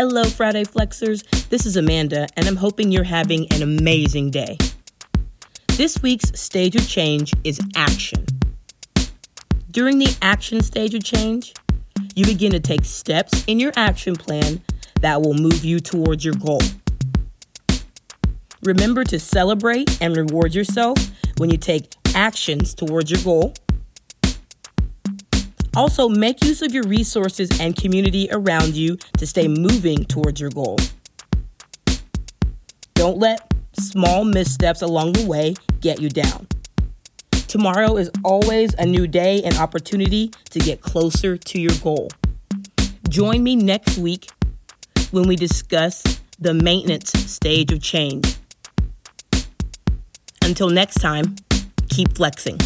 Hello, Friday Flexers. This is Amanda, and I'm hoping you're having an amazing day. This week's stage of change is action. During the action stage of change, you begin to take steps in your action plan that will move you towards your goal. Remember to celebrate and reward yourself when you take actions towards your goal. Also, make use of your resources and community around you to stay moving towards your goal. Don't let small missteps along the way get you down. Tomorrow is always a new day and opportunity to get closer to your goal. Join me next week when we discuss the maintenance stage of change. Until next time, keep flexing.